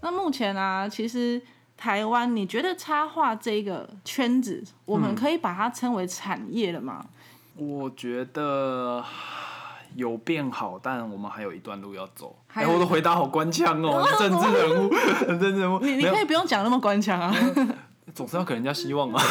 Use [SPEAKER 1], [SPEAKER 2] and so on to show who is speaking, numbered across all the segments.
[SPEAKER 1] 那目前啊，其实台湾，你觉得插画这个圈子，我们可以把它称为产业了吗？
[SPEAKER 2] 我觉得有变好，但我们还有一段路要走。哎、我的回答好官腔哦，政治人物，政治人物，
[SPEAKER 1] 你你可以不用讲那么官腔啊。
[SPEAKER 2] 总是要给人家希望啊。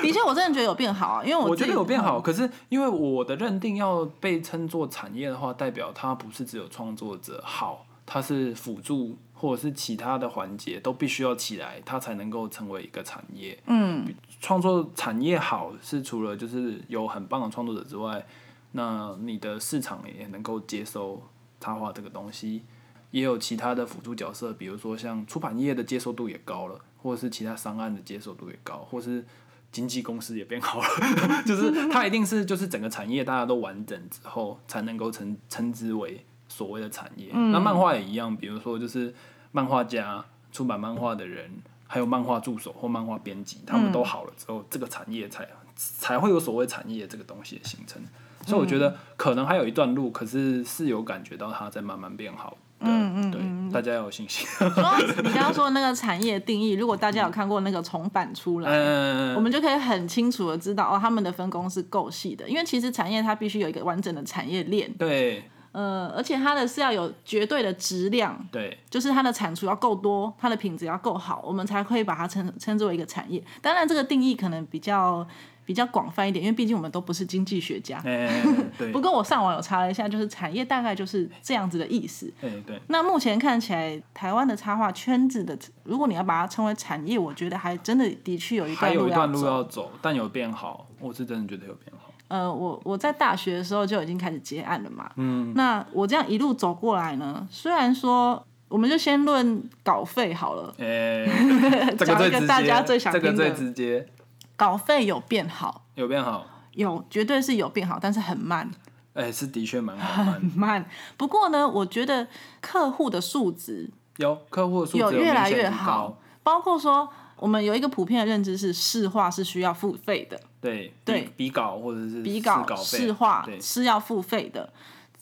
[SPEAKER 1] 的确，我真的觉得有变好啊，因为我
[SPEAKER 2] 我觉得有变好，可是因为我的认定要被称作产业的话，代表它不是只有创作者好，它是辅助或者是其他的环节都必须要起来，它才能够成为一个产业。
[SPEAKER 1] 嗯，
[SPEAKER 2] 创作产业好是除了就是有很棒的创作者之外，那你的市场也能够接收插画这个东西，也有其他的辅助角色，比如说像出版业的接受度也高了，或者是其他商案的接受度也高，或是经纪公司也变好了，就是它一定是就是整个产业大家都完整之后，才能够称称之为所谓的产业。那漫画也一样，比如说就是漫画家、出版漫画的人，还有漫画助手或漫画编辑，他们都好了之后，这个产业才才会有所谓产业这个东西的形成。所以我觉得可能还有一段路，可是是有感觉到它在慢慢变好。
[SPEAKER 1] 嗯嗯
[SPEAKER 2] 对，大家要有信心。
[SPEAKER 1] 你刚刚说的那个产业定义，如果大家有看过那个重版出来，
[SPEAKER 2] 嗯，
[SPEAKER 1] 我们就可以很清楚的知道哦，他们的分工是够细的，因为其实产业它必须有一个完整的产业链，
[SPEAKER 2] 对
[SPEAKER 1] 呃，而且它的是要有绝对的质量，
[SPEAKER 2] 对
[SPEAKER 1] 就是它的产出要够多，它的品质要够好，我们才可以把它称称之为一个产业。当然，这个定义可能比较比较广泛一点，因为毕竟我们都不是经济学家。
[SPEAKER 2] 哎 对
[SPEAKER 1] 不过我上网有查了一下，就是产业大概就是这样子的意思。
[SPEAKER 2] 哎对，
[SPEAKER 1] 那目前看起来，台湾的插画圈子的，如果你要把它称为产业，我觉得还真的的确有一段路要
[SPEAKER 2] 有一段路。要走，但有变好，我是真的觉得有变好。
[SPEAKER 1] 呃，我我在大学的时候就已经开始接案了嘛。嗯。那我这样一路走过来呢，虽然说，我们就先论稿费好了，
[SPEAKER 2] 哎，这个
[SPEAKER 1] 讲一个
[SPEAKER 2] 最直接，
[SPEAKER 1] 大家最想
[SPEAKER 2] 这个最直接，
[SPEAKER 1] 稿费有变好，
[SPEAKER 2] 有变好。
[SPEAKER 1] 有绝对是有变好，但是很慢，
[SPEAKER 2] 哎，是的确蛮好
[SPEAKER 1] 很慢。不过呢，我觉得客户的素质
[SPEAKER 2] 有客户的素质
[SPEAKER 1] 有越来越好，包括说，我们有一个普遍的认知是，市话是需要付费的。
[SPEAKER 2] 对
[SPEAKER 1] 对
[SPEAKER 2] 比比稿或者是
[SPEAKER 1] 比稿、
[SPEAKER 2] 试稿费
[SPEAKER 1] 试画是要付费的。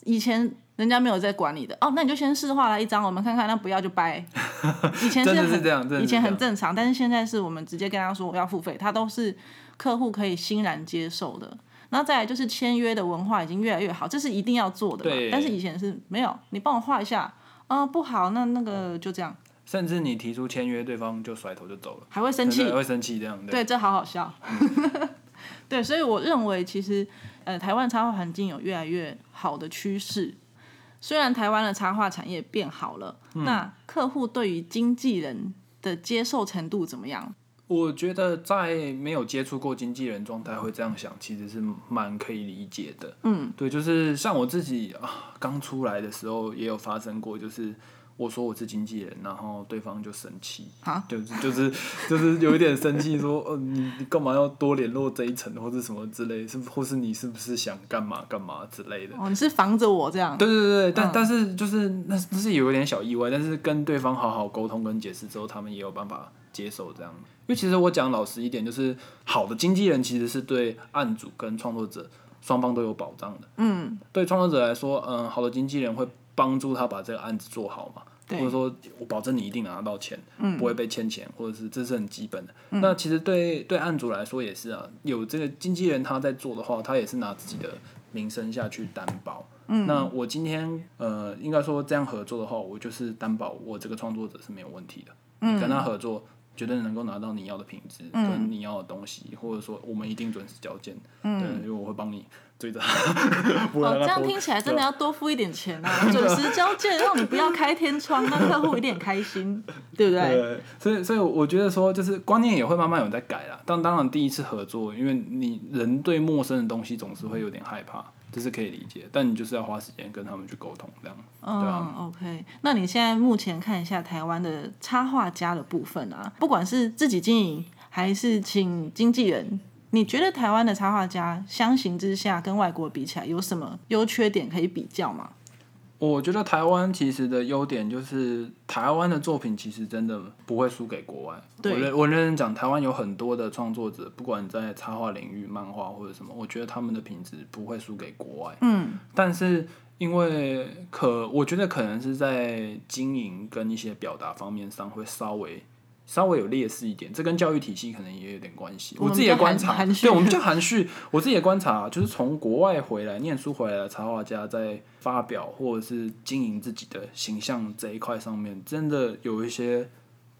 [SPEAKER 1] 以前人家没有在管你的哦，那你就先试画来一张，我们看看，那不要就掰。以前
[SPEAKER 2] 真的
[SPEAKER 1] 很
[SPEAKER 2] 是这样
[SPEAKER 1] 以前很正常，但是现在是我们直接跟他说我要付费，他都是客户可以欣然接受的。然后再来就是签约的文化已经越来越好，这是一定要做的嘛
[SPEAKER 2] 对。
[SPEAKER 1] 但是以前是没有，你帮我画一下，啊、不好，那那个就这样，
[SPEAKER 2] 甚至你提出签约，对方就甩头就走了，
[SPEAKER 1] 还会生气
[SPEAKER 2] 还。会生气这样
[SPEAKER 1] 对，这好好笑。对，所以我认为其实呃，台湾插画环境有越来越好的趋势。虽然台湾的插画产业变好了，
[SPEAKER 2] 嗯
[SPEAKER 1] 那客户对于经纪人的接受程度怎么样？
[SPEAKER 2] 我觉得在没有接触过经纪人状态会这样想，其实是蛮可以理解的。
[SPEAKER 1] 嗯，
[SPEAKER 2] 对，就是像我自己啊，刚出来的时候也有发生过，就是我说我是经纪人，然后对方就生气，
[SPEAKER 1] 啊，
[SPEAKER 2] 就是就是就是有一点生气，说呃你你干嘛要多联络这一层或者什么之类，是或是你是不是想干嘛干嘛之类的。
[SPEAKER 1] 哦，你是防着我这样？
[SPEAKER 2] 对对对对，但、
[SPEAKER 1] 嗯
[SPEAKER 2] 但是就是那那是有一点小意外，但是跟对方好好沟通跟解释之后，他们也有办法接受这样。因为其实我讲老实一点，就是好的经纪人其实是对案主跟创作者双方都有保障的。
[SPEAKER 1] 嗯，
[SPEAKER 2] 对创作者来说，嗯，好的经纪人会帮助他把这个案子做好嘛，
[SPEAKER 1] 对
[SPEAKER 2] 或者说我保证你一定拿得到钱，
[SPEAKER 1] 嗯
[SPEAKER 2] 不会被欠钱，或者是这是很基本的。那其实对对案主来说也是啊，有这个经纪人他在做的话，他也是拿自己的名声下去担保。
[SPEAKER 1] 嗯
[SPEAKER 2] 那我今天呃，应该说这样合作的话，我就是担保我这个创作者是没有问题的。
[SPEAKER 1] 嗯
[SPEAKER 2] 你跟他合作，绝对能够拿到你要的品质跟你要的东西，或者说我们一定准时交件。对，因为我会帮你追着
[SPEAKER 1] 哦，这样听起来真的要多付一点钱啊，准时交件，让你不要开天窗，让客户一定很开心，对不对？
[SPEAKER 2] 对，所以所以我觉得说，就是观念也会慢慢有在改啦。但当然第一次合作，因为你人对陌生的东西总是会有点害怕，这是可以理解。但你就是要花时间跟他们去沟通，这样。对啊
[SPEAKER 1] 嗯，OK。那你现在目前看一下台湾的插画家的部分啊，不管是自己经营还是请经纪人，你觉得台湾的插画家相形之下跟外国比起来有什么优缺点可以比较吗？
[SPEAKER 2] 我觉得台湾其实的优点就是台湾的作品其实真的不会输给国外。我认我认真讲，台湾有很多的创作者，不管在插画领域、漫画或者什么，我觉得他们的品质不会输给国外。
[SPEAKER 1] 嗯，
[SPEAKER 2] 但是因为可我觉得可能是在经营跟一些表达方面上会稍微稍微有劣势一点，这跟教育体系可能也有点关系。
[SPEAKER 1] 我
[SPEAKER 2] 自己的观察，对我们比较含蓄。我自己的观察就是从国外回来念书回来的插画家，在发表或者是经营自己的形象这一块上面，真的有一些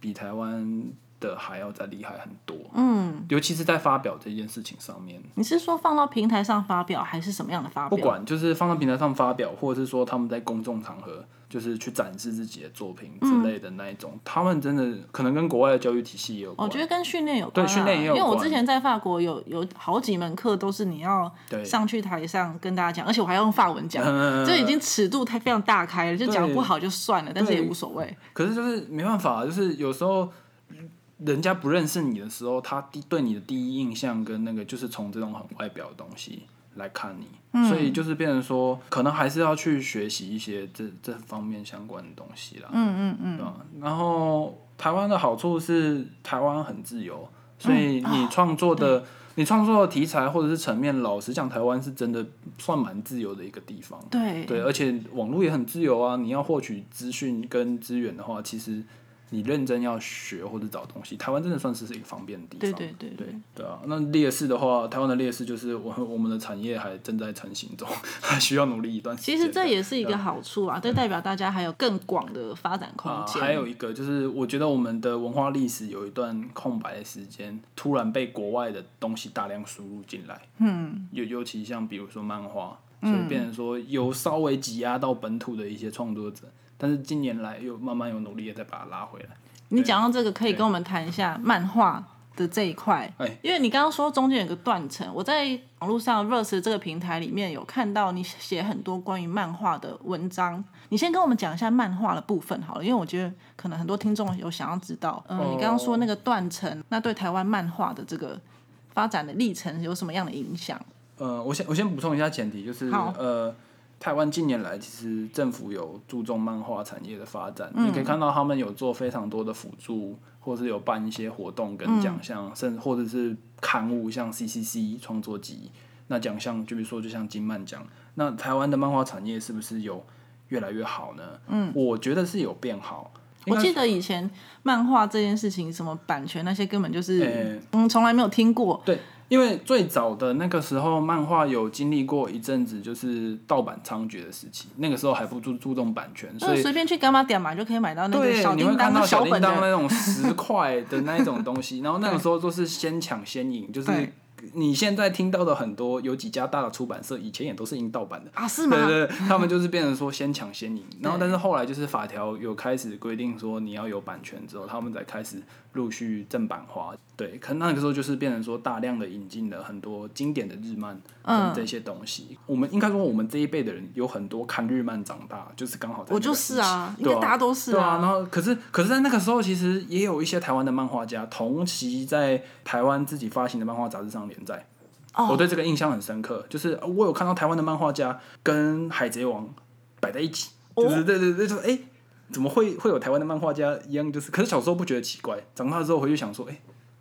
[SPEAKER 2] 比台湾的还要再厉害很多。嗯，尤其是在发表这件事情上面。
[SPEAKER 1] 你是说放到平台上发表，还是什么样的发表？
[SPEAKER 2] 不管就是放到平台上发表，或者是说他们在公众场合就是去展示自己的作品之类的那一种，他们真的可能跟国外的教育体系也有关。
[SPEAKER 1] 我觉得跟训练有关、啊，
[SPEAKER 2] 对训练也有
[SPEAKER 1] 因为我之前在法国有有好几门课都是你要
[SPEAKER 2] 对
[SPEAKER 1] 上去台上跟大家讲，而且我还要用法文讲，
[SPEAKER 2] 嗯
[SPEAKER 1] 这已经尺度太非常大开了，就讲不好就算了，但是也无所谓。
[SPEAKER 2] 可是就是没办法，就是有时候人家不认识你的时候，他第对你的第一印象跟那个就是从这种很外表的东西来看你，
[SPEAKER 1] 嗯
[SPEAKER 2] 所以就是变成说，可能还是要去学习一些这这方面相关的东西啦。嗯嗯嗯，对吧？然后台湾的好处是台湾很自由，所以你创作的、你创作的题材或者是层面，老实讲，台湾是真的算蛮自由的一个地方。
[SPEAKER 1] 对
[SPEAKER 2] 对，而且网络也很自由啊。你要获取资讯跟资源的话，其实你认真要学或者找东西，台湾真的算是是一个方便的地方。
[SPEAKER 1] 对对对
[SPEAKER 2] 对对啊，那劣势的话，台湾的劣势就是我我们的产业还正在成型中，还需要努力一段时间。
[SPEAKER 1] 其实这也是一个好处啊，这代表大家还有更广的发展空
[SPEAKER 2] 啊，
[SPEAKER 1] 间。
[SPEAKER 2] 还有一个就是，我觉得我们的文化历史有一段空白的时间，突然被国外的东西大量输入进来。嗯，尤尤其像比如说漫画，所以变成说有稍微挤压到本土的一些创作者，但是近年来又慢慢有努力的再把它拉回来。
[SPEAKER 1] 你讲到这个，可以跟我们谈一下漫画的这一块，
[SPEAKER 2] 哎。
[SPEAKER 1] 因为你刚刚说中间有个断层，我在网络上 Verse 这个平台里面有看到你写很多关于漫画的文章，你先跟我们讲一下漫画的部分好了，因为我觉得可能很多听众有想要知道，嗯、
[SPEAKER 2] 哦。
[SPEAKER 1] 你刚刚说那个断层，那对台湾漫画的这个发展的历程有什么样的影响？
[SPEAKER 2] 呃，我先我先补充一下前提，就是呃，台湾近年来其实政府有注重漫画产业的发展，
[SPEAKER 1] 嗯
[SPEAKER 2] 你可以看到他们有做非常多的辅助，或是有办一些活动跟奖
[SPEAKER 1] 嗯
[SPEAKER 2] 项，甚至或者是刊物，像 CCC 创作集，那奖项就比如说就像金漫奖，那台湾的漫画产业是不是有越来越好呢？嗯，我觉得是有变好。
[SPEAKER 1] 我记得以前漫画这件事情，什么版权那些根本就是、
[SPEAKER 2] 呃
[SPEAKER 1] 嗯从来没有听过。
[SPEAKER 2] 对，因为最早的那个时候，漫画有经历过一阵子就是盗版猖獗的时期，那个时候还不注注重版权，所以
[SPEAKER 1] 随便去干嘛点买就可以买到那个，小
[SPEAKER 2] 你会
[SPEAKER 1] 叮当的
[SPEAKER 2] 看到小叮
[SPEAKER 1] 本的，
[SPEAKER 2] 当那种十块的那一种东西，然后那个时候都是先抢先赢，就是
[SPEAKER 1] 对
[SPEAKER 2] 你现在听到的很多有几家大的出版社，以前也都是印盗版的。
[SPEAKER 1] 啊，是吗？
[SPEAKER 2] 对对，对他们就是变成说先抢先赢，然后但是后来就是法条有开始规定说你要有版权之后，他们才开始陆续正版化。对，可那个时候就是变成说大量的引进了很多经典的日漫
[SPEAKER 1] 嗯
[SPEAKER 2] 跟这些东西。我们应该说我们这一辈的人有很多看日漫长大，就是刚好在
[SPEAKER 1] 我就是啊，应
[SPEAKER 2] 对
[SPEAKER 1] 该大家都是
[SPEAKER 2] 对啊，然后可是可是，在那个时候，其实也有一些台湾的漫画家同期在台湾自己发行的漫画杂志上连载。
[SPEAKER 1] 哦
[SPEAKER 2] 我对这个印象很深刻，就是呃我有看到台湾的漫画家跟海贼王摆在一起，
[SPEAKER 1] 哦
[SPEAKER 2] 就是对对对，就是哎、怎么会会有台湾的漫画家一样？就是，可是小时候不觉得奇怪，长大之后回去想说，哎、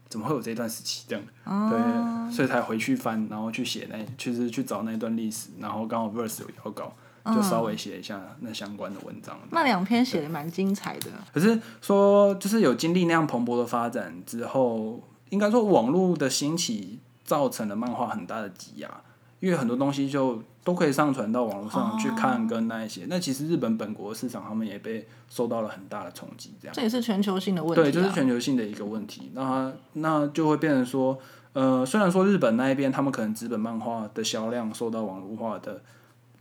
[SPEAKER 2] 怎么会有这段时期这样？
[SPEAKER 1] 哦
[SPEAKER 2] 对，所以才回去翻，然后去写那，就是去找那段历史，然后刚好 verse 有要稿，就稍微写一下那相关的文章。
[SPEAKER 1] 那两篇写的蛮精彩的。
[SPEAKER 2] 可是说，就是有经历那样蓬勃的发展之后，应该说网络的兴起造成了漫画很大的挤压，因为很多东西就都可以上传到网络上去看跟那一些。那其实日本本国市场他们也被受到了很大的冲击，这样。
[SPEAKER 1] 这也是全球性的问题、啊。
[SPEAKER 2] 对，就是全球性的一个问题。那它那就会变成说，呃，虽然说日本那一边他们可能纸本漫画的销量受到网络化的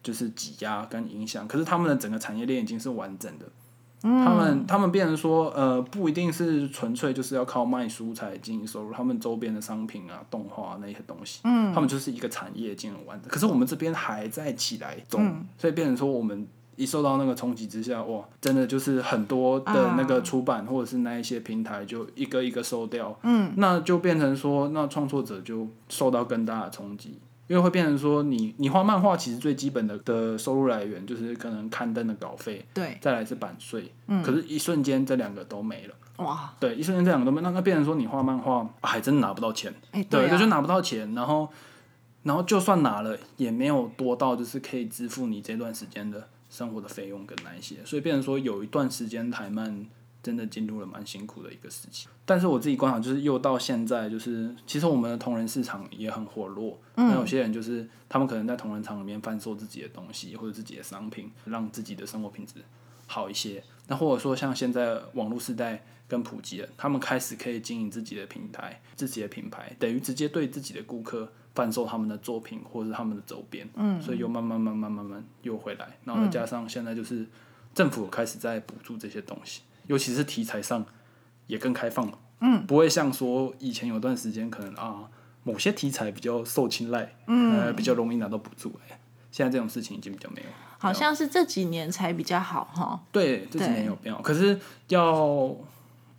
[SPEAKER 2] 就是挤压跟影响，可是他们的整个产业链已经是完整的。他们他们变成说，呃，不一定是纯粹就是要靠卖书才经营收入，他们周边的商品啊、动画、啊、那些东西，嗯，他们就是一个产业进入完整。可是我们这边还在起来中，所以变成说我们一受到那个冲击之下，哇，真的就是很多的那个出版或者是那一些平台就一个一个收掉，嗯，那就变成说，那创作者就受到更大的冲击。因为会变成说你，你画漫画其实最基本的的收入来源就是可能刊登的稿费，
[SPEAKER 1] 对，
[SPEAKER 2] 再来是版税，嗯，可是一瞬间这两个都没了，
[SPEAKER 1] 哇，
[SPEAKER 2] 对，一瞬间这两个都没，那那变成说你画漫画、啊还真拿不到钱，
[SPEAKER 1] 哎、
[SPEAKER 2] 对，
[SPEAKER 1] 啊，
[SPEAKER 2] 就拿不到钱，然后然后就算拿了，也没有多到就是可以支付你这段时间的生活的费用跟那一些，所以变成说有一段时间台漫真的进入了蛮辛苦的一个时期。但是我自己观察，就是又到现在，就是其实我们的同人市场也很火络。那有些人就是他们可能在同人场里面贩售自己的东西或者自己的商品，让自己的生活品质好一些。那或者说像现在网络时代更普及了，他们开始可以经营自己的平台、自己的品牌，等于直接对自己的顾客贩售他们的作品或者是他们的周边。嗯，所以又慢慢慢慢慢慢又回来，然后再加上现在就是政府开始在补助这些东西，尤其是题材上也更开放了。嗯，不会像说以前有段时间可能啊某些题材比较受青睐，嗯，呃比较容易拿到补助。哎，现在这种事情已经比较没有。
[SPEAKER 1] 好像是这几年才比较好哈。
[SPEAKER 2] 对，这几年有变好，可是要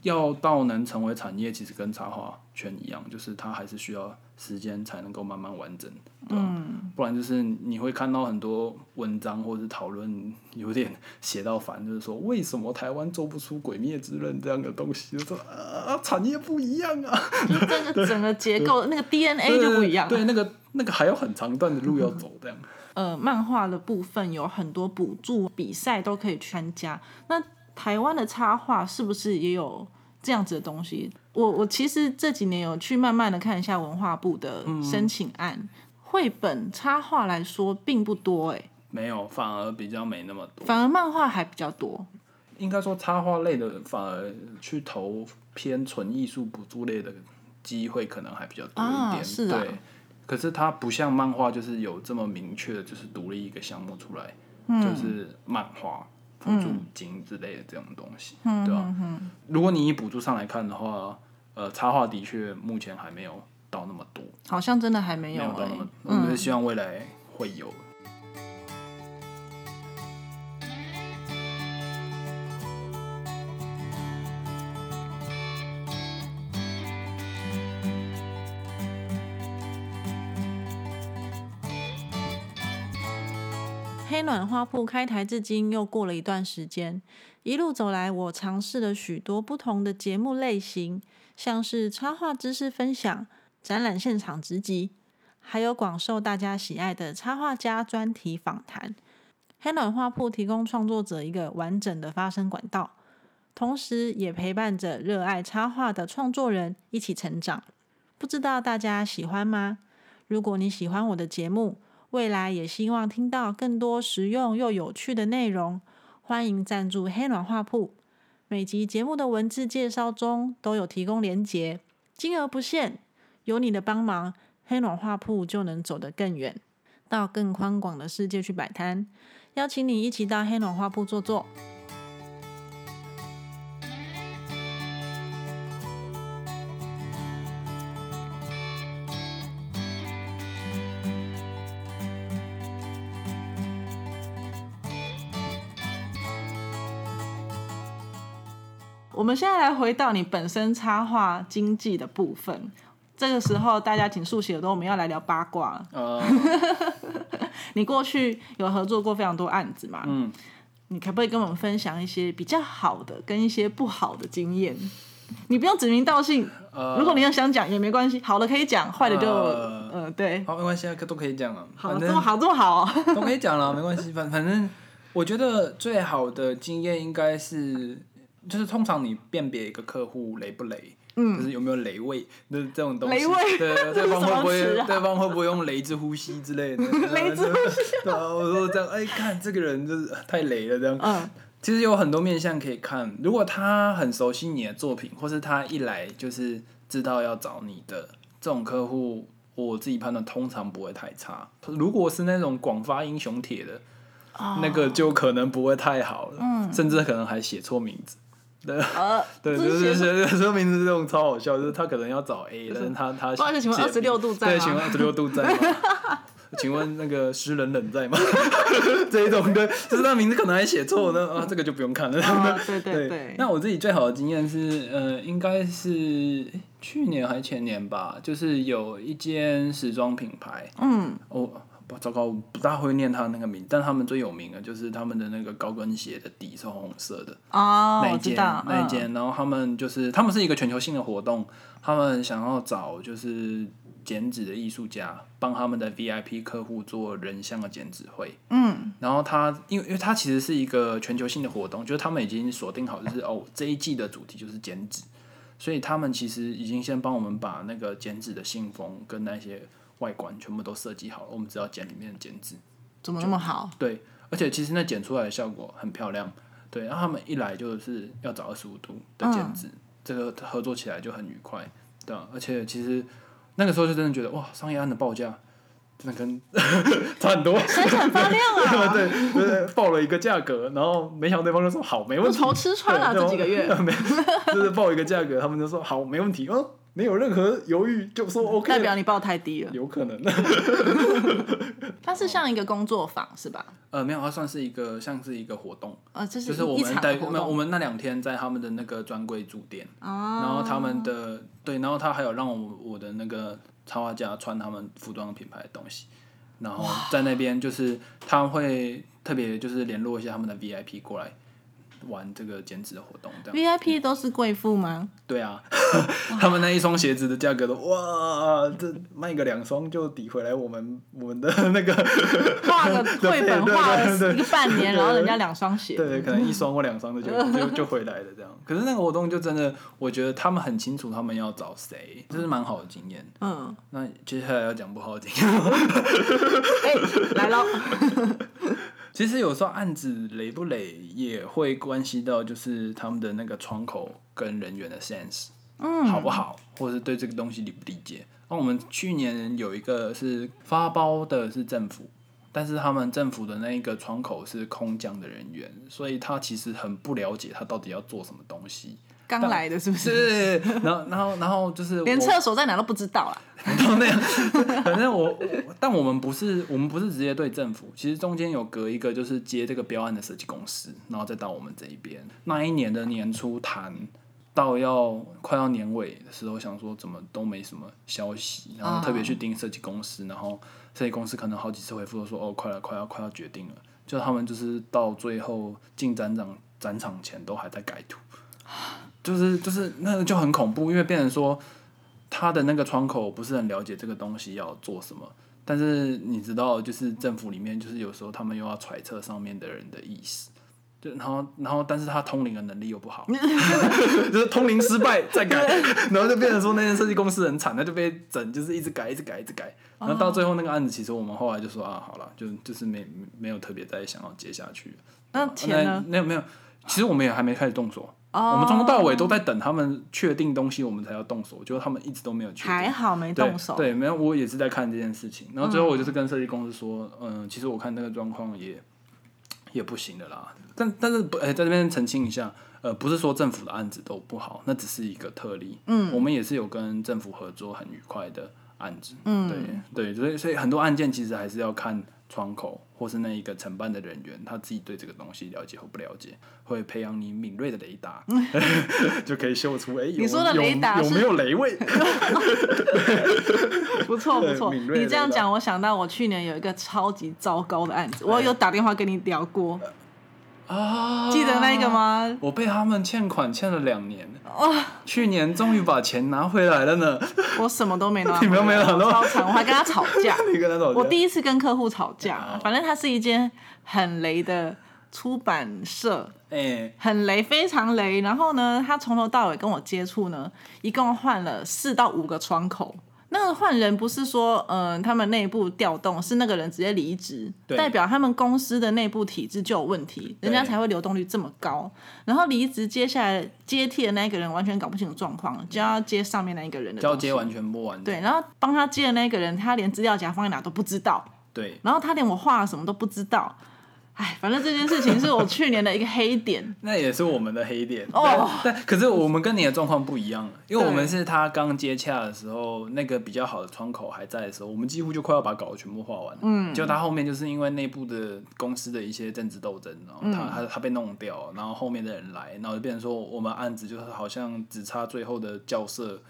[SPEAKER 2] 要到能成为产业，其实跟插画圈一样，就是它还是需要时间才能够慢慢完整。嗯，不然就是你会看到很多文章或者是讨论，有点写到烦，就是说为什么台湾做不出《鬼灭之刃》这样的东西？就说啊，产业不一样啊，
[SPEAKER 1] 整个整个结构那个 DNA 就不一样。
[SPEAKER 2] 对，那个那个还有很长段的路要走，这样。
[SPEAKER 1] 呃，漫画的部分有很多补助比赛都可以参加。那台湾的插画是不是也有这样子的东西？我我其实这几年有去慢慢的看一下文化部的申请案，绘本插画来说并不多哎，
[SPEAKER 2] 没有，反而比较没那么多，
[SPEAKER 1] 反而漫画还比较多。
[SPEAKER 2] 应该说插画类的反而去投偏纯艺术补助类的机会可能还比较多一点，
[SPEAKER 1] 是
[SPEAKER 2] 对。可是它不像漫画，就是有这么明确的，就是独立一个项目出来，就是漫画补助金之类的这种东西，对吧？如果你以补助上来看的话，呃，插画的确目前还没有到那么多，
[SPEAKER 1] 好像真的还没有。
[SPEAKER 2] 我们希望未来会有。
[SPEAKER 1] 暖花铺开台至今又过了一段时间，一路走来，我尝试了许多不同的节目类型，像是插画知识分享、展览现场直击，还有广受大家喜爱的插画家专题访谈。黑暖花铺提供创作者一个完整的发声管道，同时也陪伴着热爱插画的创作人一起成长。不知道大家喜欢吗？如果你喜欢我的节目，未来也希望听到更多实用又有趣的内容，欢迎赞助黑暖画铺。每集节目的文字介绍中都有提供连结，金额不限。有你的帮忙，黑暖画铺就能走得更远，到更宽广的世界去摆摊。邀请你一起到黑暖画铺坐坐。们现在来回到你本身插画经济的部分。这个时候，大家请竖起耳朵，我们要来聊八卦。呃，你过去有合作过非常多案子嘛？嗯，你可不可以跟我们分享一些比较好的跟一些不好的经验？你不用指名道姓，如果你要想讲也没关系，好的可以讲，坏的就呃对，
[SPEAKER 2] 好没关系啊，都可以讲啊。
[SPEAKER 1] 好，这么好，这么好，
[SPEAKER 2] 都可以讲了，没关系。反反正，我觉得最好的经验应该是。就是通常你辨别一个客户雷不雷，就是有没有雷味，那这种东西，对 对方会不会对方会不会用雷之呼吸之类的？
[SPEAKER 1] 雷之呼吸，
[SPEAKER 2] 对啊，我说这样，哎，看这个人就是太雷了这样。嗯，其实有很多面相可以看，如果他很熟悉你的作品，或是他一来就是知道要找你的这种客户，我自己判断通常不会太差。如果是那种广发英雄帖的，那个就可能不会太好了，嗯，甚至可能还写错名字。对，对，就是是说名字这种超好笑，就是他可能要找 A，但是他他
[SPEAKER 1] 不好意思，请问二十六度在
[SPEAKER 2] 对，请问二十六度在吗？请问那个诗人冷在吗？这一种的，就是他名字可能还写错呢啊，这个就不用看了。
[SPEAKER 1] 对对对。
[SPEAKER 2] 那我自己最好的经验是，呃，应该是去年还前年吧，就是有一间时装品牌，嗯，我糟糕，我不大会念他那个名，但他们最有名的就是他们的那个高跟鞋的底是红色的。
[SPEAKER 1] 哦，
[SPEAKER 2] 那一间
[SPEAKER 1] 我知道，嗯
[SPEAKER 2] 那一间，然后他们就是他们是一个全球性的活动，他们想要找就是剪纸的艺术家，帮他们的 VIP 客户做人像的剪纸会。嗯，然后他因为因为他其实是一个全球性的活动，就是他们已经锁定好，就是哦这一季的主题就是剪纸，所以他们其实已经先帮我们把那个剪纸的信封跟那些外观全部都设计好了，我们只要剪里面的剪纸。
[SPEAKER 1] 怎么那么好？
[SPEAKER 2] 对，而且其实那剪出来的效果很漂亮。对，然后他们一来就是要找二十五度的剪纸，这个合作起来就很愉快，对啊而且其实那个时候就真的觉得哇，商业案的报价真的跟 差很多，
[SPEAKER 1] 闪闪发亮啊！
[SPEAKER 2] 对对对，报了一个价格，然后没想到对方就说好，没问题，
[SPEAKER 1] 我头吃穿了
[SPEAKER 2] 对
[SPEAKER 1] 这几个月，
[SPEAKER 2] 没就是报一个价格，他们就说好，没问题，哦，没有任何犹豫就说 OK，
[SPEAKER 1] 代表你报太低了。
[SPEAKER 2] 有可能。
[SPEAKER 1] 它是像一个工作坊是吧？
[SPEAKER 2] 呃，没有，它算是一个像是一个活动。
[SPEAKER 1] 呃，这
[SPEAKER 2] 就是我们在
[SPEAKER 1] 场活动。
[SPEAKER 2] 没有我们那两天在他们的那个专柜驻店，然后他们的对，然后他还有让我我的那个插画家穿他们服装品牌的东西，然后在那边就是他会特别就是联络一下他们的 VIP 过来玩这个减脂的活动，这样
[SPEAKER 1] VIP 都是贵妇吗？
[SPEAKER 2] 对啊，他们那一双鞋子的价格都哇，这卖个两双就抵回来我们我们的那个
[SPEAKER 1] 画个绘本
[SPEAKER 2] 对对
[SPEAKER 1] 画
[SPEAKER 2] 对对
[SPEAKER 1] 了一个半年，然后人家两双鞋。
[SPEAKER 2] 对，可能一双或两双的就就就回来了这样。可是那个活动就真的，我觉得他们很清楚他们要找谁，这是蛮好的经验。
[SPEAKER 1] 嗯，
[SPEAKER 2] 那接下来要讲不好的经验，
[SPEAKER 1] 哎，来喽。
[SPEAKER 2] 其实有时候案子累不累也会关系到，就是他们的那个窗口跟人员的 sense，嗯，好不好，或者是对这个东西理不理解。那我们去年有一个是发包的是政府，但是他们政府的那一个窗口是空降的人员，所以他其实很不了解他到底要做什么东西。
[SPEAKER 1] 刚来的是不是？
[SPEAKER 2] 是，然后然后然后就是
[SPEAKER 1] 连
[SPEAKER 2] 我
[SPEAKER 1] 厕所在哪都不知道啦。
[SPEAKER 2] 到那样，反正我，我但我们不是，我们不是直接对政府，其实中间有隔一个就是接这个标案的设计公司，然后再到我们这一边。那一年的年初谈到要快要年尾的时候，想说怎么都没什么消息，然后特别去盯设计公司，然后设计公司可能好几次回复都说哦，快了，快要快要决定了，就他们就是到最后进展场展场前都还在改图。就是就是那个就很恐怖，因为变成说他的那个窗口不是很了解这个东西要做什么，但是你知道，就是政府里面就是有时候他们又要揣测上面的人的意思。就然后，然后，但是他通灵的能力又不好，就是通灵失败再改，然后就变成说那间设计公司很惨，那就被整，就是一直改，一直改，一直改，然后到最后那个案子，其实我们后来就说啊，好了，就就是没没有特别再想要接下去。
[SPEAKER 1] 那钱呢？
[SPEAKER 2] 没有没有，其实我们也还没开始动手。
[SPEAKER 1] 哦
[SPEAKER 2] 我们从头到尾都在等他们确定东西，我们才要动手。结果他们一直都没有确定。
[SPEAKER 1] 还好没
[SPEAKER 2] 对
[SPEAKER 1] 动手。
[SPEAKER 2] 对，没有，我也是在看这件事情。然后最后我就是跟设计公司说，嗯、其实我看那个状况也也不行的啦。但但是不，哎、在这边澄清一下，呃，不是说政府的案子都不好，那只是一个特例。嗯，我们也是有跟政府合作很愉快的案子。嗯，对对，所以所以很多案件其实还是要看窗口或是那一个承办的人员他自己对这个东西了解或不了解，会培养你敏锐的雷达，就可以嗅出哎、有
[SPEAKER 1] 你说的
[SPEAKER 2] 有
[SPEAKER 1] 雷达是
[SPEAKER 2] 有没有雷味？
[SPEAKER 1] 不错不错。你这样讲，我想到我去年有一个超级糟糕的案子，我有打电话跟你聊过，
[SPEAKER 2] 啊，
[SPEAKER 1] 记得那个吗？
[SPEAKER 2] 我被他们欠款欠了两年，去年终于把钱拿回来了呢。
[SPEAKER 1] 我什么都没拿，
[SPEAKER 2] 你们都没拿到
[SPEAKER 1] 超惨，我还跟他吵架。
[SPEAKER 2] 你跟他吵架
[SPEAKER 1] 我第一次跟客户吵架，
[SPEAKER 2] 哦
[SPEAKER 1] 反正他是一间很雷的出版社，
[SPEAKER 2] 哎、
[SPEAKER 1] 很雷，非常雷。然后呢，他从头到尾跟我接触呢，一共换了四到五个窗口。那个换人不是说，嗯、他们内部调动，是那个人直接离职，代表他们公司的内部体制就有问题，人家才会流动率这么高。然后离职接下来接替的那一个人完全搞不清楚状况，就要接上面那一个人的
[SPEAKER 2] 交接完全不完。
[SPEAKER 1] 对，然后帮他接的那个人，他连资料夹放在哪都不知道，
[SPEAKER 2] 对，
[SPEAKER 1] 然后他连我画了什么都不知道。哎，反正这件事情是我去年的一个黑点。
[SPEAKER 2] 那也是我们的黑点。
[SPEAKER 1] 哦
[SPEAKER 2] 但但可是我们跟你的状况不一样，因为我们是他刚接洽的时候，那个比较好的窗口还在的时候，我们几乎就快要把稿全部画完。嗯，就他后面就是因为内部的公司的一些政治斗争，然后他、他他被弄掉，然后后面的人来，然后就变成说我们案子就是好像只差最后的校色。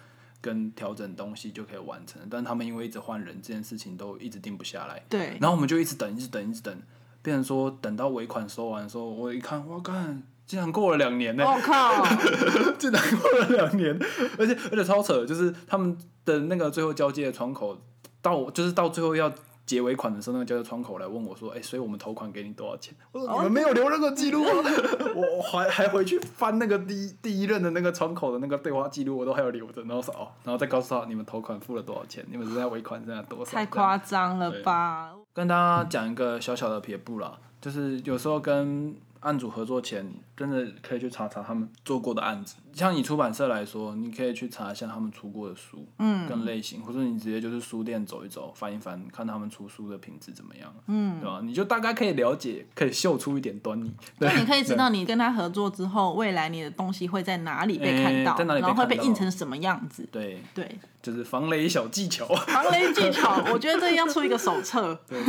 [SPEAKER 2] 跟调整东西就可以完成，但他们因为一直换人，这件事情都一直定不下来。
[SPEAKER 1] 对，
[SPEAKER 2] 然后我们就一直等，一直等，一直等，变成说等到尾款收完的时候，我一看，我看竟然过了两年呢、
[SPEAKER 1] 我、靠，
[SPEAKER 2] 竟然过了两年，而且而且超扯，就是他们的那个最后交接的窗口，到就是到最后要结尾款的时候，那个交接窗口来问我说：“哎、所以我们投款给你多少钱？”我说：“你们没有留任何记录啊！” 我我还还回去翻那个第一第一任的那个窗口的那个对话记录，我都还有留着，然后说哦，然后再告诉他你们投款付了多少钱，你们现在尾款现在多少？
[SPEAKER 1] 太夸张了吧？
[SPEAKER 2] 跟大家讲一个小小的撇步啦，就是有时候跟案主合作前，真的可以去查查他们做过的案子。像以出版社来说，你可以去查一下他们出过的书，嗯，跟类型，或者你直接就是书店走一走，翻一翻，看他们出书的品质怎么样，嗯，对吧？你就大概可以了解，可以嗅出一点端倪。对，
[SPEAKER 1] 你可以知道你跟他合作之后，未来你的东西会在哪里被看到，
[SPEAKER 2] 哎在哪里被
[SPEAKER 1] 然后会被印成什么样子。
[SPEAKER 2] 对，
[SPEAKER 1] 对，
[SPEAKER 2] 就是防雷小技巧，
[SPEAKER 1] 防雷技巧，我觉得这要出一个手册。
[SPEAKER 2] 对，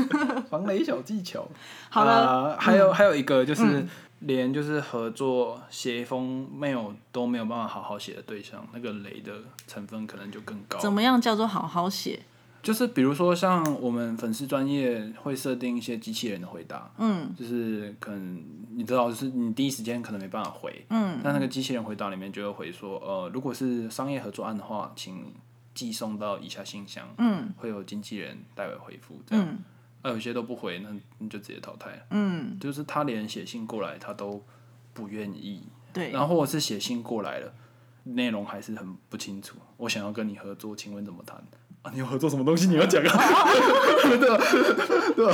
[SPEAKER 2] 防雷小技巧。
[SPEAKER 1] 好了
[SPEAKER 2] 啊还有、还有一个就是。连就是合作写一封 mail 都没有办法好好写的对象，那个雷的成分可能就更高。
[SPEAKER 1] 怎么样叫做好好写？
[SPEAKER 2] 就是比如说像我们粉丝专业会设定一些机器人的回答，
[SPEAKER 1] 嗯，
[SPEAKER 2] 就是可能你知道，就是你第一时间可能没办法回，
[SPEAKER 1] 嗯，
[SPEAKER 2] 但那个机器人回答里面就会回说，呃，如果是商业合作案的话，请寄送到以下信箱，
[SPEAKER 1] 嗯，
[SPEAKER 2] 会有经纪人代为回复，这样。
[SPEAKER 1] 嗯
[SPEAKER 2] 啊，有些都不回，那你就直接淘汰了。
[SPEAKER 1] 嗯，
[SPEAKER 2] 就是他连写信过来他都不愿意，
[SPEAKER 1] 对，
[SPEAKER 2] 然后我是写信过来了，内容还是很不清楚。我想要跟你合作，请问怎么谈？啊，你有合作什么东西？你要讲啊，对吧？对吧？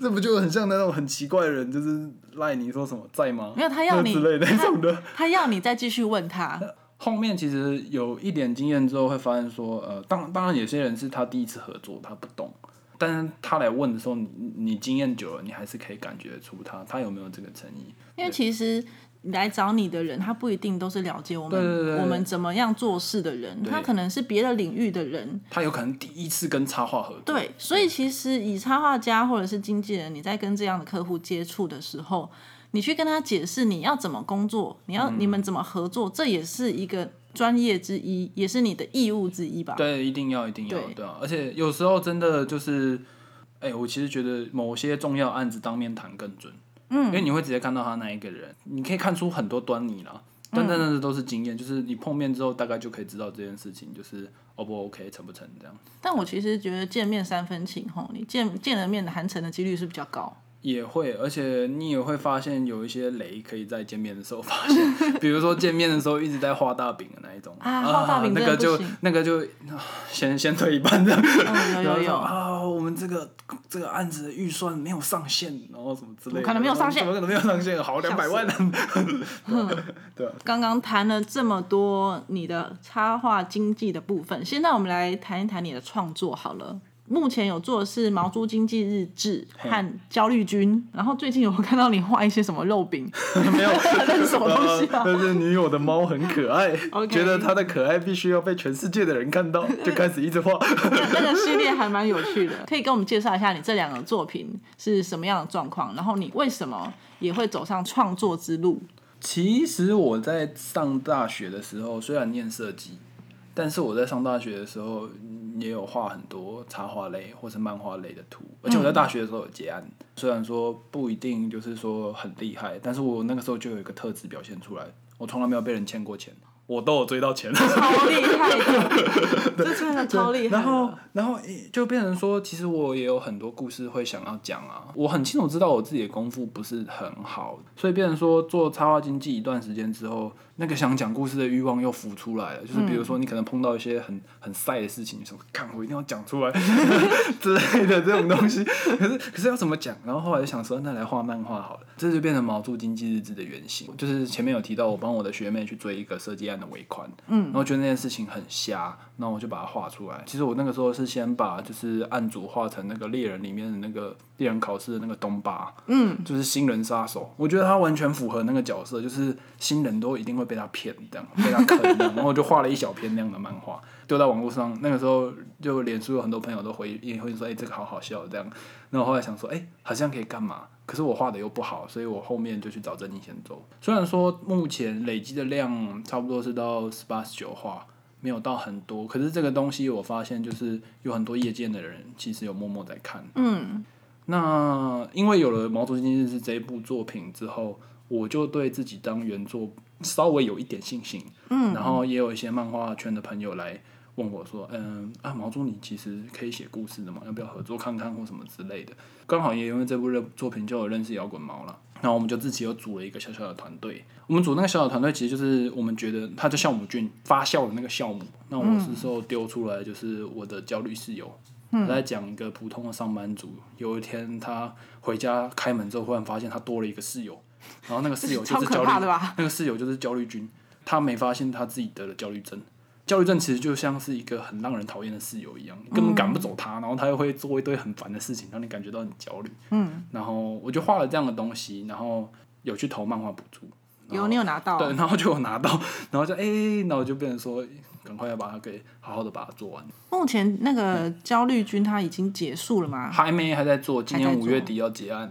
[SPEAKER 2] 这不就很像那种很奇怪的人，就是赖你说什么在吗？
[SPEAKER 1] 没有他要你
[SPEAKER 2] 之类的那种的。
[SPEAKER 1] 他要你再继续问他，
[SPEAKER 2] 后面其实有一点经验之后，会发现说，呃，当当然有些人是他第一次合作，他不懂，但是他来问的时候，你你经验久了，你还是可以感觉出他他有没有这个诚意。
[SPEAKER 1] 因为其实来找你的人，他不一定都是了解我们我们怎么样做事的人，他可能是别的领域的人。
[SPEAKER 2] 他有可能第一次跟插画合作，
[SPEAKER 1] 对，所以其实以插画家或者是经纪人，你在跟这样的客户接触的时候，你去跟他解释你要怎么工作，你要、你们怎么合作，这也是一个专业之一，也是你的义务之一吧。
[SPEAKER 2] 对，一定要，一定要，
[SPEAKER 1] 对！
[SPEAKER 2] 而且有时候真的就是，哎、我其实觉得某些重要案子当面谈更准，嗯，因为你会直接看到他那一个人，你可以看出很多端倪啦。但但那都是经验，就是你碰面之后，大概就可以知道这件事情，就是 O 不 OK，成不成这样。
[SPEAKER 1] 但我其实觉得见面三分情吼，你见见了面的谈成的几率是比较高。
[SPEAKER 2] 也会，而且你也会发现有一些雷可以在见面的时候发现，比如说见面的时候一直在画大饼的那一种。
[SPEAKER 1] 啊画大饼
[SPEAKER 2] 那个就那个就啊 先先退一半这样，
[SPEAKER 1] 嗯，有有。有。
[SPEAKER 2] 啊，我们这个这个案子的预算没有上限，然后什么之类的，
[SPEAKER 1] 可能没有上限。
[SPEAKER 2] 怎么可能没有上限？好，两百万，对啊，
[SPEAKER 1] 刚刚谈了这么多你的插画经济的部分，现在我们来谈一谈你的创作好了。目前有做的是毛猪经济日志和焦虑君，然后最近有看到你画一些什么肉饼，
[SPEAKER 2] 没有，
[SPEAKER 1] 那是什么东西啊？
[SPEAKER 2] 但是女友的猫很可爱觉得它的可爱必须要被全世界的人看到，就开始一直画。
[SPEAKER 1] 那个系列还蛮有趣的，可以跟我们介绍一下你这两个作品是什么样的状况，然后你为什么也会走上创作之路？
[SPEAKER 2] 其实我在上大学的时候，虽然念设计，但是我在上大学的时候嗯也有画很多插画类或是漫画类的图，而且我在大学的时候有结案，虽然说不一定就是说很厉害，但是我那个时候就有一个特质表现出来，我从来没有被人欠过钱，我都有追到钱。
[SPEAKER 1] 超厉害的，这真的超厉害。
[SPEAKER 2] 然后，然后诶就变成说，其实我也有很多故事会想要讲啊。我很清楚知道我自己的功夫不是很好，所以变成说做插画经济一段时间之后，那个想讲故事的欲望又浮出来了。就是比如说，你可能碰到一些很很晒的事情，你说看我一定要讲出来 之类的这种东西。可是可是要怎么讲？然后后来就想说，那来画漫画好了。这就变成毛住经济日志的原型。就是前面有提到，我帮我的学妹去追一个设计案的尾款，嗯，然后觉得那件事情很瞎，然后我就把它画出来。其实我那个时候是先把就是案主画成那个猎人里面的那个猎人考试的那个东巴，嗯，就是新人杀手。我觉得他完全符合那个角色，就是新人都一定会被他骗这样，被他坑。然后我就画了一小篇那样的漫画，丢到网络上。那个时候就脸书有很多朋友都回也会说，哎、这个好好笑这样。然后后来想说，哎、好像可以干嘛？可是我画的又不好，所以我后面就去找郑义贤做。虽然说目前累积的量差不多是到十八十九画，没有到很多，可是这个东西我发现就是有很多业界的人其实有默默在看。
[SPEAKER 1] 嗯，
[SPEAKER 2] 那因为有了《毛主席日志》这一部作品之后，我就对自己当原作稍微有一点信心。嗯，然后也有一些漫画圈的朋友来问我说：“嗯啊，毛主你其实可以写故事的嘛？要不要合作看看或什么之类的？”刚好也因为这部热作品，就有认识摇滚毛了。然后我们就自己又组了一个小小的团队。我们组那个小小团队，其实就是我们觉得它叫酵母菌发酵的那个酵母。那我是时候丢出来，就是我的焦虑室友。我在讲一个普通的上班族，有一天他回家开门之后，忽然发现他多了一个室友，然后那个室友就是焦虑，那个室友就是焦虑菌。他没发现他自己得了焦虑症。焦虑症其实就像是一个很让人讨厌的室友一样，根本赶不走他，然后他又会做一堆很烦的事情，让你感觉到很焦虑。嗯，然后我就画了这样的东西，然后有去投漫画补助。
[SPEAKER 1] 有你有拿到？
[SPEAKER 2] 对，然后就有拿到，然后就哎，那我就变成说。赶快要把它给好好的把它做完。
[SPEAKER 1] 目前那个焦虑君他已经结束了吗？
[SPEAKER 2] 还没，还在做，今年五月底要结案。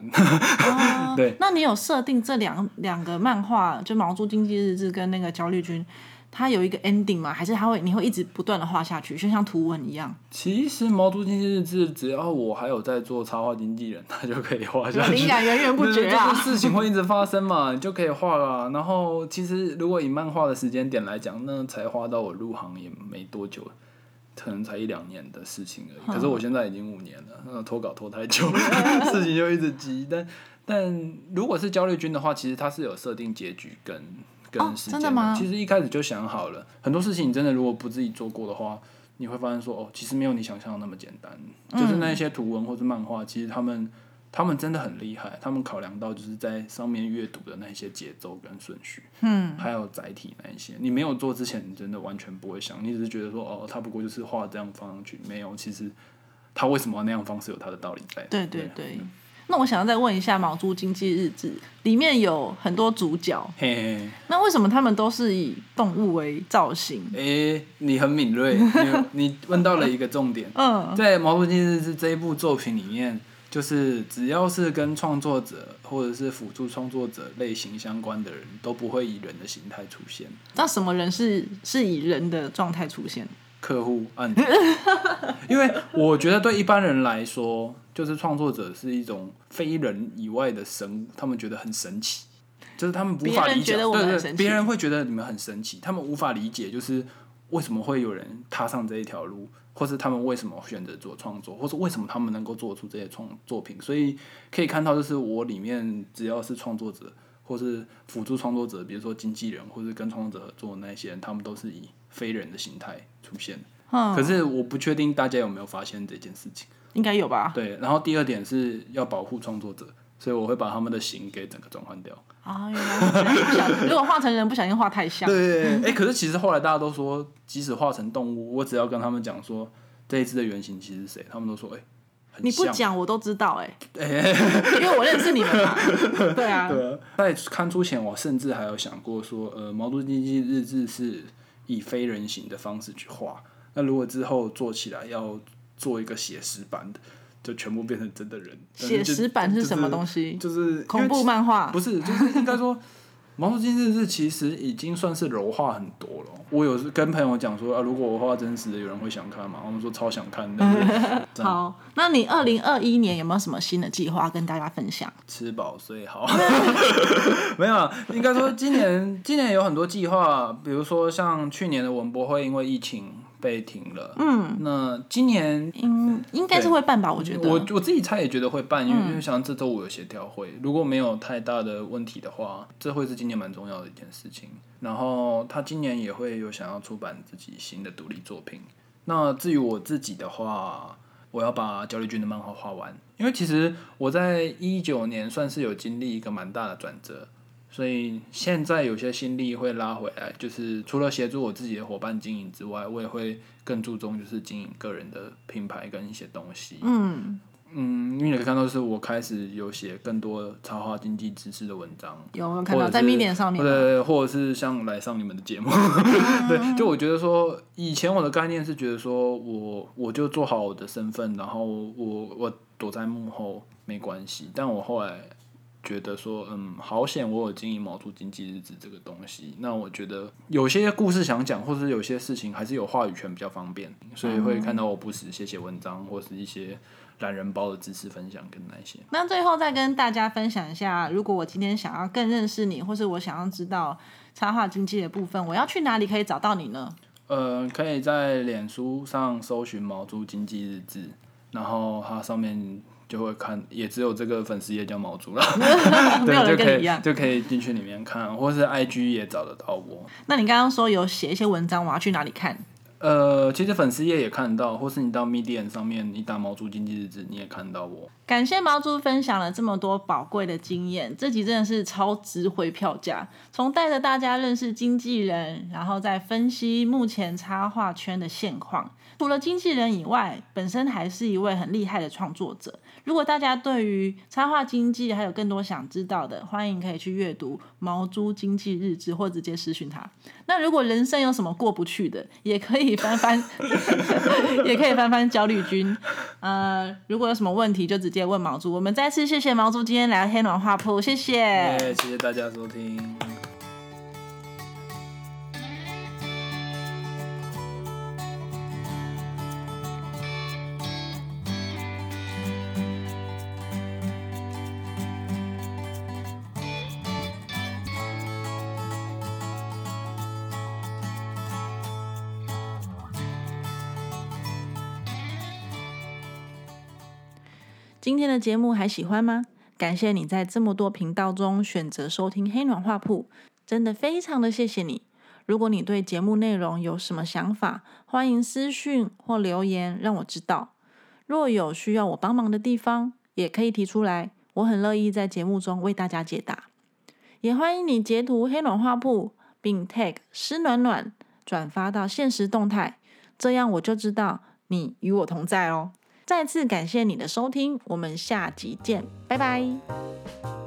[SPEAKER 2] 对。
[SPEAKER 1] 那你有设定这两两个漫画，就《毛猪经济日志》跟那个焦虑君？它有一个 ending 吗？还是它会你会一直不断的画下去，就像图文一样？
[SPEAKER 2] 其实毛猪经济日志只要我还有在做插画经纪人，它就可以画下去。
[SPEAKER 1] 灵感源源不绝啊！
[SPEAKER 2] 事情会一直发生嘛，你就可以画了。然后其实如果以漫画的时间点来讲，那才画到我入行也没多久，可能才一两年的事情而已。可是我现在已经五年了，那拖稿拖太久，事情就一直急。但但如果是焦虑君的话，其实他是有设定结局跟。跟时间
[SPEAKER 1] 的，
[SPEAKER 2] 其实一开始就想好了，很多事情你真的如果不自己做过的话，你会发现说哦，其实没有你想象的那么简单。就是那些图文或者漫画，其实他们他们真的很厉害，他们考量到就是在上面阅读的那些节奏跟顺序，嗯，还有载体那一些，你没有做之前，你真的完全不会想，你只是觉得说哦，他不过就是画这样放上去，没有，其实他为什么那样方式有他的道理在。
[SPEAKER 1] 对对对。那我想要再问一下《毛猪经济日志》里面有很多主角，那为什么他们都是以动物为造型？
[SPEAKER 2] 哎，你很敏锐，你你问到了一个重点。嗯，在《毛猪经济日志》这一部作品里面，就是只要是跟创作者或者是辅助创作者类型相关的人，都不会以人的形态出现。
[SPEAKER 1] 那什么人是是以人的状态出现？
[SPEAKER 2] 客户案，因为我觉得对一般人来说。就是创作者是一种非人以外的神，他们觉得很神奇，就是他们无法理解，对对，别人会觉得你们很神奇，他们无法理解，就是为什么会有人踏上这一条路，或是他们为什么选择做创作，或是为什么他们能够做出这些创作品。所以可以看到，就是我里面只要是创作者，或是辅助创作者，比如说经纪人，或是跟创作者合作的那些人，他们都是以非人的形态出现。可是我不确定大家有没有发现这件事情。
[SPEAKER 1] 应该有吧。
[SPEAKER 2] 对，然后第二点是要保护创作者，所以我会把他们的形给整个转换掉。
[SPEAKER 1] 啊，原来 如果画成人，不小心画太像。
[SPEAKER 2] 对对对，哎，可是其实后来大家都说，即使画成动物，我只要跟他们讲说这一只的原型其实是谁，他们都说哎，
[SPEAKER 1] 你不讲我都知道哎，因为我认识你们嘛。对啊。对，
[SPEAKER 2] 在刊出前，我甚至还有想过说，呃，毛都经济日志是以非人形的方式去画，那如果之后做起来要。做一个写实版的，就全部变成真的人。
[SPEAKER 1] 写实版是什么东西？
[SPEAKER 2] 就是
[SPEAKER 1] 恐怖漫画。
[SPEAKER 2] 不是，就是应该说，《毛头今日是其实已经算是柔化很多了。我有跟朋友讲说啊，如果我画真实的，有人会想看吗？他们说超想看的。
[SPEAKER 1] 好，那你二零二一年有没有什么新的计划跟大家分享？
[SPEAKER 2] 吃饱睡好。没有，应该说今年今年有很多计划，比如说像去年的文博会，因为疫情。被停了。嗯，那今年
[SPEAKER 1] 应应该是会办吧？我觉得
[SPEAKER 2] 我我自己猜也觉得会办，因为因为像这周五有协调会，如果没有太大的问题的话，这会是今年蛮重要的一件事情。然后他今年也会有想要出版自己新的独立作品。那至于我自己的话，我要把焦虑君的漫画画完，因为其实我在一九年算是有经历一个蛮大的转折。所以现在有些心力会拉回来，就是除了协助我自己的伙伴经营之外，我也会更注重就是经营个人的品牌跟一些东西。嗯嗯，因为你可以看到，是我开始有写更多插画经济知识的文章，
[SPEAKER 1] 有看到在 Medium 上面，
[SPEAKER 2] 对，或者是像来上你们的节目，对，就我觉得说，以前我的概念是觉得说我我就做好我的身份，然后我我躲在幕后没关系，但我后来。觉得说，嗯，好险我有经营毛猪经济日志这个东西。那我觉得有些故事想讲，或者有些事情还是有话语权比较方便，所以会看到我不时写写文章，或是一些懒人包的知识分享跟那些。
[SPEAKER 1] 那最后再跟大家分享一下，如果我今天想要更认识你，或是我想要知道插画经济的部分，我要去哪里可以找到你呢？
[SPEAKER 2] 呃，可以在脸书上搜寻毛猪经济日志，然后它上面。就会看，也只有这个粉丝页叫毛猪了，对，就可以就可以进去里面看，或是 IG 也找得到我。
[SPEAKER 1] 那你刚刚说有写一些文章，我要去哪里看？
[SPEAKER 2] 呃，其实粉丝页也看到，或是你到 Medium 上面，你打毛猪经济日志，你也看到我。
[SPEAKER 1] 感谢毛猪分享了这么多宝贵的经验，这集真的是超值回票价。从带着大家认识经纪人，然后再分析目前插画圈的现况。除了经纪人以外，本身还是一位很厉害的创作者。如果大家对于插画经济还有更多想知道的，欢迎可以去阅读《毛猪经济日志》或直接私讯他。那如果人生有什么过不去的，也可以翻翻，也可以翻翻焦虑君。呃，如果有什么问题，就直接问毛猪。我们再次谢谢毛猪今天来黑暖画铺，谢谢，
[SPEAKER 2] 谢谢大家收听。
[SPEAKER 1] 今天的节目还喜欢吗？感谢你在这么多频道中选择收听黑暖画铺，真的非常的谢谢你。如果你对节目内容有什么想法，欢迎私讯或留言让我知道。若有需要我帮忙的地方，也可以提出来，我很乐意在节目中为大家解答。也欢迎你截图黑暖画铺，并 tag 湿暖暖转发到现实动态，这样我就知道你与我同在哦。再次感谢你的收听，我们下集见，拜拜。